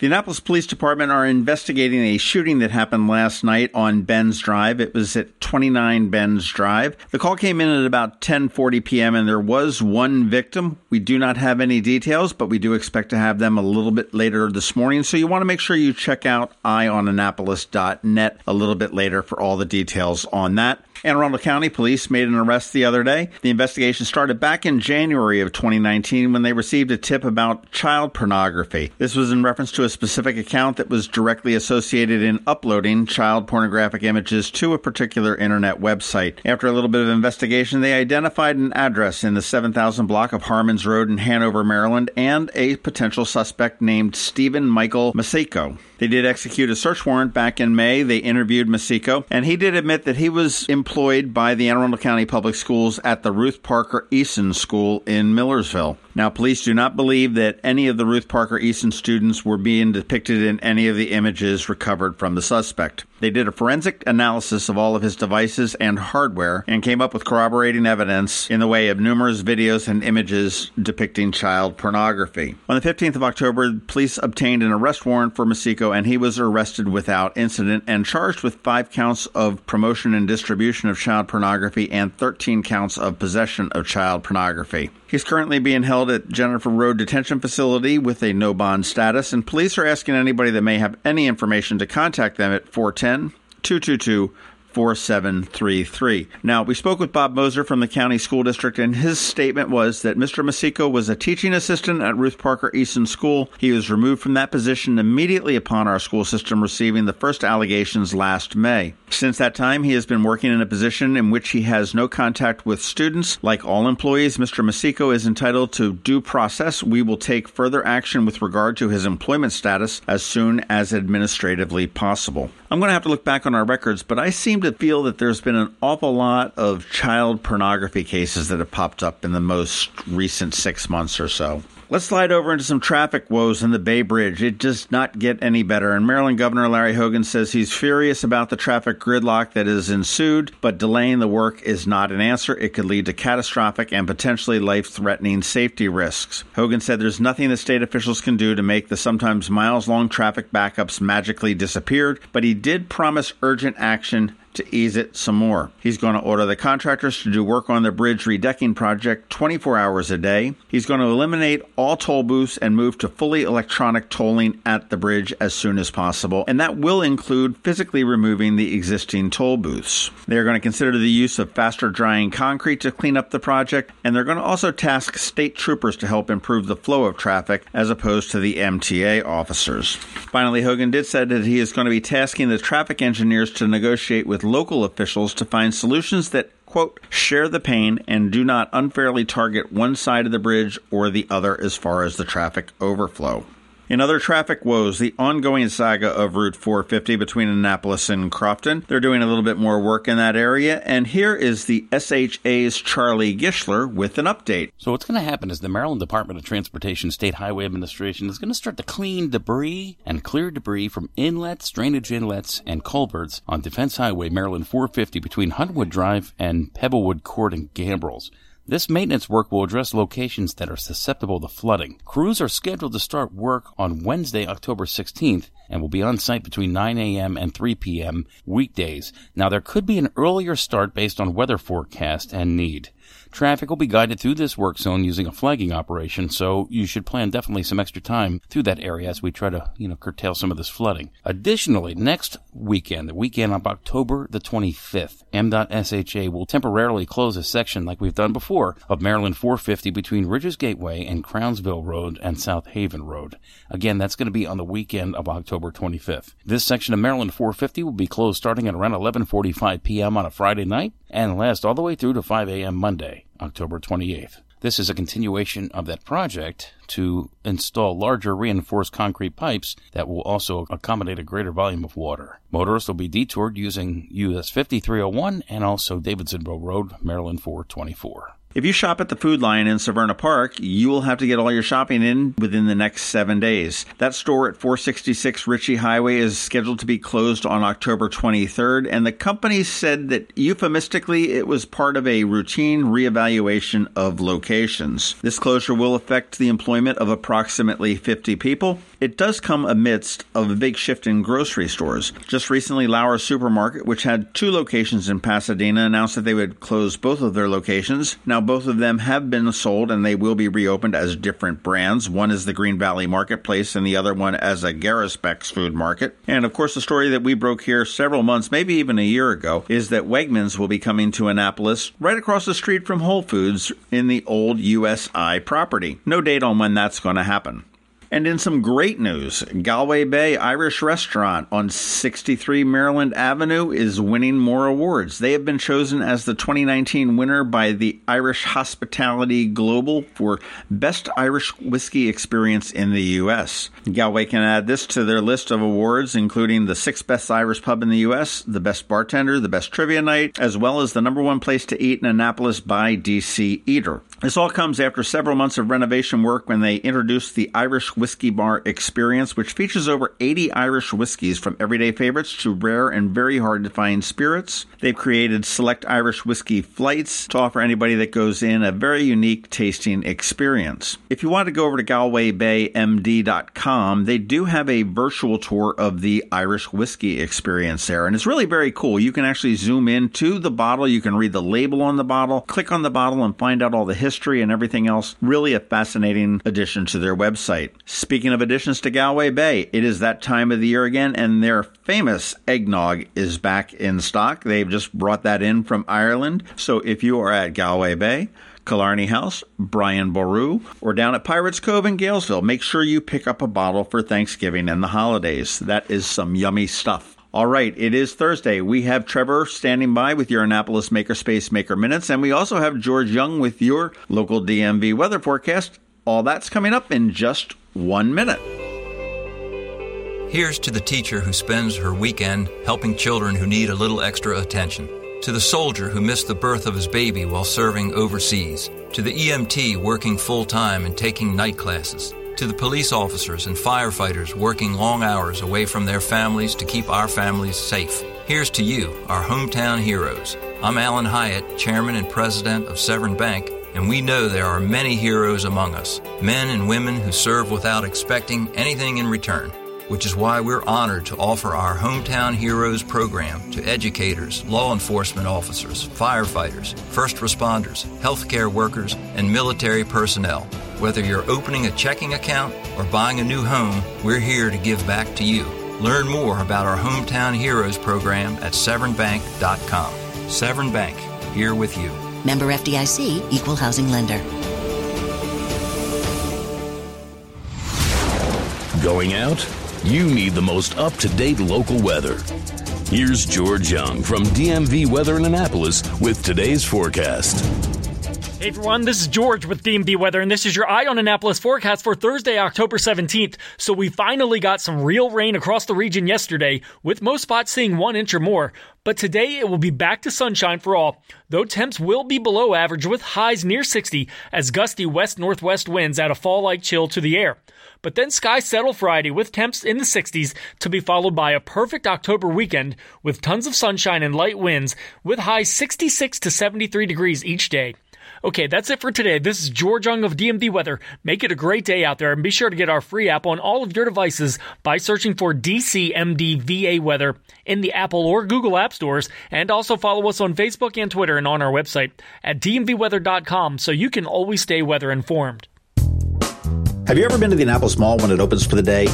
The Annapolis Police Department are investigating a shooting that happened last night on Ben's Drive. It was at 29 Ben's Drive. The call came in at about 10:40 p.m. and there was one victim. We do not have any details, but we do expect to have them a little bit later this morning. So you want to make sure you check out eyeonannapolis.net a little bit later for all the details on that. Anne Arundel County Police made an arrest the other day. The investigation started back in January of 2019 when they received a tip about child pornography. This was in reference to a specific account that was directly associated in uploading child pornographic images to a particular internet website. After a little bit of investigation, they identified an address in the 7000 block of Harmons Road in Hanover, Maryland, and a potential suspect named Stephen Michael Maseko. They did execute a search warrant back in May. They interviewed Maseko, and he did admit that he was employed by the Anne Arundel County Public Schools at the Ruth Parker Eason School in Millersville. Now, police do not believe that any of the Ruth Parker Eason students were being depicted in any of the images recovered from the suspect. They did a forensic analysis of all of his devices and hardware and came up with corroborating evidence in the way of numerous videos and images depicting child pornography. On the 15th of October, police obtained an arrest warrant for Maseko and he was arrested without incident and charged with five counts of promotion and distribution of child pornography and 13 counts of possession of child pornography. He's currently being held at Jennifer Road Detention Facility with a no bond status, and police are asking anybody that may have any information to contact them at 410 222 4733. Now, we spoke with Bob Moser from the county school district, and his statement was that Mr. Maseko was a teaching assistant at Ruth Parker Eason School. He was removed from that position immediately upon our school system receiving the first allegations last May. Since that time, he has been working in a position in which he has no contact with students. Like all employees, Mr. Maseko is entitled to due process. We will take further action with regard to his employment status as soon as administratively possible. I'm going to have to look back on our records, but I seem to feel that there's been an awful lot of child pornography cases that have popped up in the most recent six months or so. Let's slide over into some traffic woes in the Bay Bridge. It does not get any better. And Maryland Governor Larry Hogan says he's furious about the traffic gridlock that has ensued, but delaying the work is not an answer. It could lead to catastrophic and potentially life threatening safety risks. Hogan said there's nothing the state officials can do to make the sometimes miles long traffic backups magically disappear, but he did promise urgent action to ease it some more. He's going to order the contractors to do work on the bridge redecking project 24 hours a day. He's going to eliminate all toll booths and move to fully electronic tolling at the bridge as soon as possible, and that will include physically removing the existing toll booths. They're going to consider the use of faster drying concrete to clean up the project, and they're going to also task state troopers to help improve the flow of traffic as opposed to the MTA officers. Finally, Hogan did say that he is going to be tasking the traffic engineers to negotiate with local officials to find solutions that quote, share the pain and do not unfairly target one side of the bridge or the other as far as the traffic overflow. In other traffic woes, the ongoing saga of Route 450 between Annapolis and Crofton. They're doing a little bit more work in that area. And here is the SHA's Charlie Gischlar with an update. So, what's going to happen is the Maryland Department of Transportation State Highway Administration is going to start to clean debris and clear debris from inlets, drainage inlets, and culverts on Defense Highway Maryland 450 between Huntwood Drive and Pebblewood Court and Gambrills. This maintenance work will address locations that are susceptible to flooding. Crews are scheduled to start work on Wednesday, October 16th, and will be on site between 9 a.m. and 3 p.m. weekdays. Now, there could be an earlier start based on weather forecast and need. Traffic will be guided through this work zone using a flagging operation, so you should plan definitely some extra time through that area as we try to, you know, curtail some of this flooding. Additionally, next weekend, the weekend of October the 25th, M.SHA will temporarily close a section like we've done before of Maryland 450 between Ridges Gateway and Crownsville Road and South Haven Road. Again, that's going to be on the weekend of October 25th. This section of Maryland 450 will be closed starting at around 11:45 p.m. on a Friday night and last all the way through to 5 a.m. Monday, October 28th. This is a continuation of that project to install larger reinforced concrete pipes that will also accommodate a greater volume of water. Motorists will be detoured using US 5301 and also Davidsonville Road, Maryland 424. If you shop at the Food Lion in Severna Park, you will have to get all your shopping in within the next seven days. That store at 466 Ritchie Highway is scheduled to be closed on October 23rd, and the company said that euphemistically it was part of a routine reevaluation of locations. This closure will affect the employment of approximately 50 people. It does come amidst of a big shift in grocery stores. Just recently, Lauer Supermarket, which had two locations in Pasadena, announced that they would close both of their locations. Now, both of them have been sold and they will be reopened as different brands. One is the Green Valley Marketplace and the other one as a Garrispex food market. And of course, the story that we broke here several months, maybe even a year ago, is that Wegmans will be coming to Annapolis right across the street from Whole Foods in the old USI property. No date on when that's going to happen. And in some great news, Galway Bay Irish Restaurant on 63 Maryland Avenue is winning more awards. They have been chosen as the 2019 winner by the Irish Hospitality Global for Best Irish Whiskey Experience in the U.S. Galway can add this to their list of awards, including the sixth best Irish pub in the U.S., the best bartender, the best trivia night, as well as the number one place to eat in Annapolis by DC Eater. This all comes after several months of renovation work when they introduced the Irish Whiskey Bar Experience, which features over 80 Irish whiskeys from everyday favorites to rare and very hard to find spirits. They've created select Irish whiskey flights to offer anybody that goes in a very unique tasting experience. If you want to go over to GalwayBayMD.com, they do have a virtual tour of the Irish whiskey experience there, and it's really very cool. You can actually zoom in to the bottle, you can read the label on the bottle, click on the bottle, and find out all the history history and everything else. Really a fascinating addition to their website. Speaking of additions to Galway Bay, it is that time of the year again, and their famous eggnog is back in stock. They've just brought that in from Ireland. So if you are at Galway Bay, Killarney House, Brian Boru, or down at Pirates Cove in Galesville, make sure you pick up a bottle for Thanksgiving and the holidays. That is some yummy stuff. All right, it is Thursday. We have Trevor standing by with your Annapolis Makerspace Maker Minutes, and we also have George Young with your local DMV weather forecast. All that's coming up in just one minute. Here's to the teacher who spends her weekend helping children who need a little extra attention. To the soldier who missed the birth of his baby while serving overseas. To the EMT working full time and taking night classes to the police officers and firefighters working long hours away from their families to keep our families safe. Here's to you, our hometown heroes. I'm Alan Hyatt, Chairman and President of Severn Bank, and we know there are many heroes among us, men and women who serve without expecting anything in return which is why we're honored to offer our Hometown Heroes program to educators, law enforcement officers, firefighters, first responders, healthcare workers, and military personnel. Whether you're opening a checking account or buying a new home, we're here to give back to you. Learn more about our Hometown Heroes program at severnbank.com. Severn Bank, here with you. Member FDIC, Equal Housing Lender. Going out? You need the most up to date local weather. Here's George Young from DMV Weather in Annapolis with today's forecast. Hey everyone, this is George with DMV Weather, and this is your Eye on Annapolis forecast for Thursday, October 17th. So we finally got some real rain across the region yesterday, with most spots seeing one inch or more. But today it will be back to sunshine for all, though temps will be below average with highs near 60 as gusty west northwest winds add a fall like chill to the air. But then skies settle Friday with temps in the 60s to be followed by a perfect October weekend with tons of sunshine and light winds with highs 66 to 73 degrees each day. Okay, that's it for today. This is George Young of DMV Weather. Make it a great day out there and be sure to get our free app on all of your devices by searching for DCMDVA Weather in the Apple or Google App Stores and also follow us on Facebook and Twitter and on our website at dmvweather.com so you can always stay weather informed. Have you ever been to the Apple Mall when it opens for the day?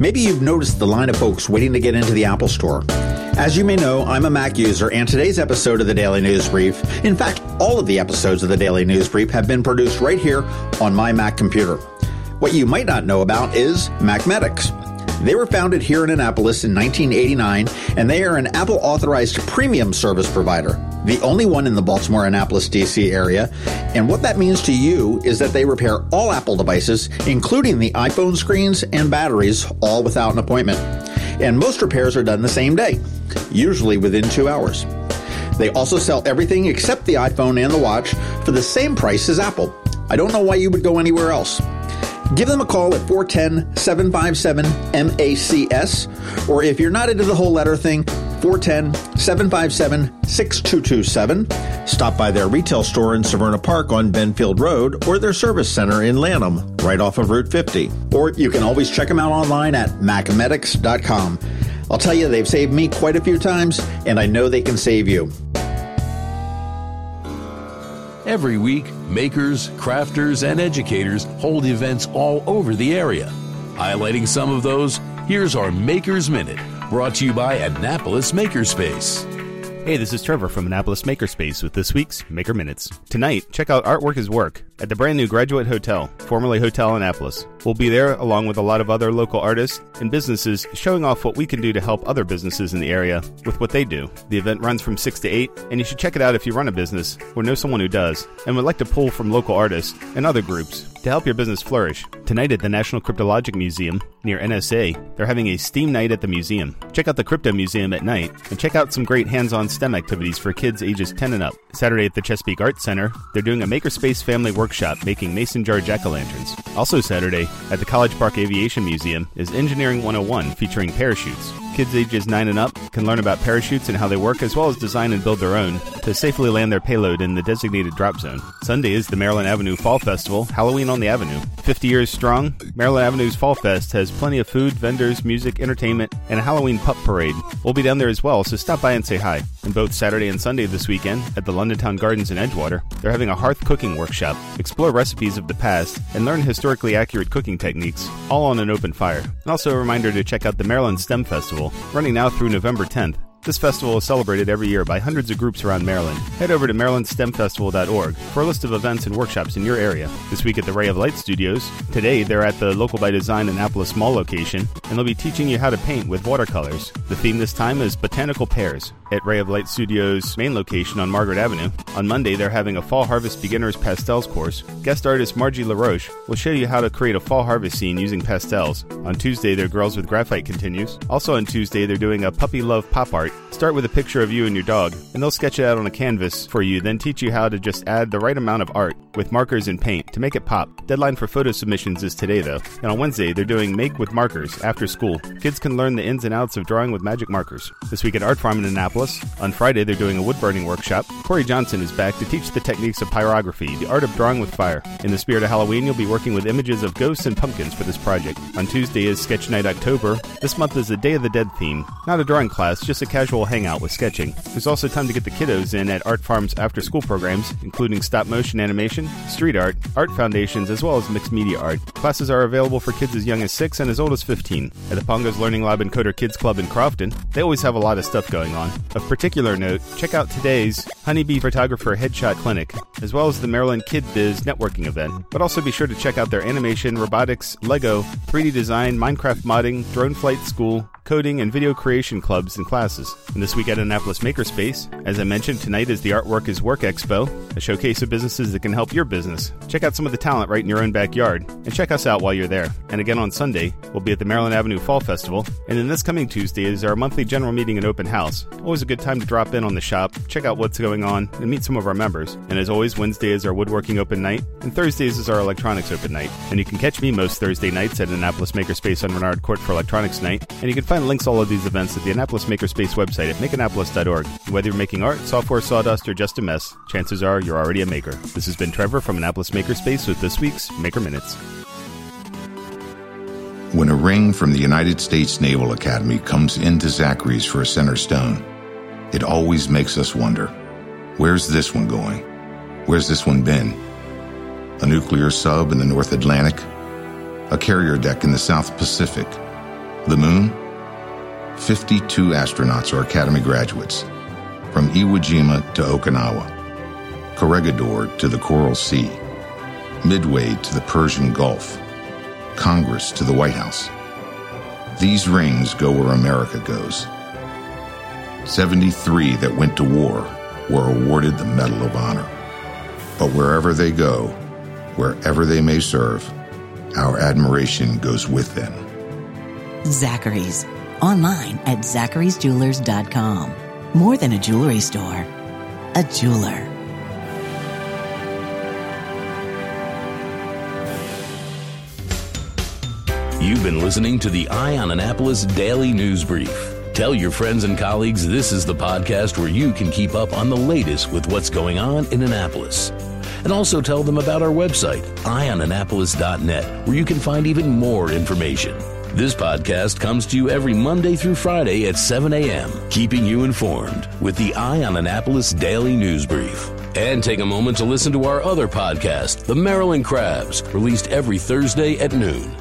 Maybe you've noticed the line of folks waiting to get into the Apple Store. As you may know, I'm a Mac user, and today's episode of the Daily News Brief, in fact, all of the episodes of the Daily News Brief have been produced right here on my Mac computer. What you might not know about is MacMedics. They were founded here in Annapolis in 1989, and they are an Apple authorized premium service provider. the only one in the Baltimore Annapolis DC area. And what that means to you is that they repair all Apple devices, including the iPhone screens and batteries, all without an appointment. And most repairs are done the same day, usually within two hours. They also sell everything except the iPhone and the watch for the same price as Apple. I don't know why you would go anywhere else. Give them a call at 410 757 MACS, or if you're not into the whole letter thing, 410 757 6227. Stop by their retail store in Severna Park on Benfield Road or their service center in Lanham, right off of Route 50. Or you can always check them out online at macmedics.com. I'll tell you, they've saved me quite a few times, and I know they can save you. Every week, makers, crafters, and educators hold events all over the area. Highlighting some of those, here's our Makers Minute, brought to you by Annapolis Makerspace. Hey, this is Trevor from Annapolis Makerspace with this week's Maker Minutes. Tonight, check out Artwork is Work at the brand new Graduate Hotel, formerly Hotel Annapolis. We'll be there along with a lot of other local artists and businesses showing off what we can do to help other businesses in the area with what they do. The event runs from 6 to 8, and you should check it out if you run a business or know someone who does and would like to pull from local artists and other groups to help your business flourish. Tonight at the National Cryptologic Museum near NSA, they're having a STEAM night at the museum. Check out the Crypto Museum at night and check out some great hands on STEM activities for kids ages 10 and up. Saturday at the Chesapeake Arts Center, they're doing a Makerspace family workshop making mason jar jack o' lanterns. Also, Saturday at the College Park Aviation Museum is Engineering 101 featuring parachutes. Kids ages 9 and up can learn about parachutes and how they work, as well as design and build their own to safely land their payload in the designated drop zone. Sunday is the Maryland Avenue Fall Festival, Halloween on the Avenue. 50 years strong, Maryland Avenue's Fall Fest has plenty of food, vendors, music, entertainment, and a Halloween pup parade. We'll be down there as well, so stop by and say hi. And both Saturday and Sunday this weekend at the London Town Gardens in Edgewater, they're having a hearth cooking workshop. Explore recipes of the past and learn historically accurate cooking techniques, all on an open fire. And also a reminder to check out the Maryland STEM Festival, running now through November 10th. This festival is celebrated every year by hundreds of groups around Maryland. Head over to marylandstemfestival.org for a list of events and workshops in your area. This week at the Ray of Light Studios, today they're at the Local by Design Annapolis Mall location, and they'll be teaching you how to paint with watercolors. The theme this time is botanical pears at Ray of Light Studios' main location on Margaret Avenue. On Monday, they're having a Fall Harvest Beginners Pastels course. Guest artist Margie LaRoche will show you how to create a fall harvest scene using pastels. On Tuesday, their Girls with Graphite continues. Also on Tuesday, they're doing a Puppy Love Pop Art. Start with a picture of you and your dog, and they'll sketch it out on a canvas for you, then teach you how to just add the right amount of art with markers and paint to make it pop. Deadline for photo submissions is today, though. And on Wednesday, they're doing Make with Markers after school. Kids can learn the ins and outs of drawing with magic markers. This week at Art Farm in Annapolis, on Friday, they're doing a wood burning workshop. Corey Johnson is back to teach the techniques of pyrography, the art of drawing with fire. In the spirit of Halloween, you'll be working with images of ghosts and pumpkins for this project. On Tuesday is Sketch Night October. This month is a Day of the Dead theme. Not a drawing class, just a casual hangout with sketching. There's also time to get the kiddos in at Art Farm's after school programs, including stop motion animation, street art, art foundations, as well as mixed media art. Classes are available for kids as young as 6 and as old as 15. At the Pongos Learning Lab and Coder Kids Club in Crofton, they always have a lot of stuff going on. Of particular note, check out today's Honeybee Photographer Headshot Clinic, as well as the Maryland Kid Biz networking event. But also be sure to check out their animation, robotics, Lego, 3D design, Minecraft modding, drone flight school, coding, and video creation clubs and classes. And this week at Annapolis Makerspace, as I mentioned, tonight is the Artwork is Work Expo, a showcase of businesses that can help your business. Check out some of the talent right in your own backyard, and check us out while you're there. And again on Sunday, we'll be at the Maryland Avenue Fall Festival, and then this coming Tuesday is our monthly general meeting and open house. Always a good time to drop in on the shop, check out what's going on, and meet some of our members. And as always, Wednesday is our woodworking open night, and Thursdays is our electronics open night. And you can catch me most Thursday nights at Annapolis Makerspace on Renard Court for electronics night, and you can find links all of these events at the Annapolis Makerspace website at makeannapolis.org. Whether you're making art, software, sawdust, or just a mess, chances are you're already a maker. This has been Trevor from Annapolis Makerspace with this week's Maker Minutes. When a ring from the United States Naval Academy comes into Zachary's for a center stone, it always makes us wonder where's this one going? Where's this one been? A nuclear sub in the North Atlantic? A carrier deck in the South Pacific? The moon? 52 astronauts are Academy graduates, from Iwo Jima to Okinawa, Corregidor to the Coral Sea, Midway to the Persian Gulf, Congress to the White House. These rings go where America goes. 73 that went to war, were awarded the Medal of Honor. But wherever they go, wherever they may serve, our admiration goes with them. Zachary's. Online at zacharysjewelers.com. More than a jewelry store, a jeweler. You've been listening to the Eye on Annapolis Daily News Brief. Tell your friends and colleagues this is the podcast where you can keep up on the latest with what's going on in Annapolis. And also tell them about our website, eyeonannapolis.net, where you can find even more information. This podcast comes to you every Monday through Friday at 7 a.m., keeping you informed with the Eye on Annapolis Daily News Brief. And take a moment to listen to our other podcast, The Maryland Crabs, released every Thursday at noon.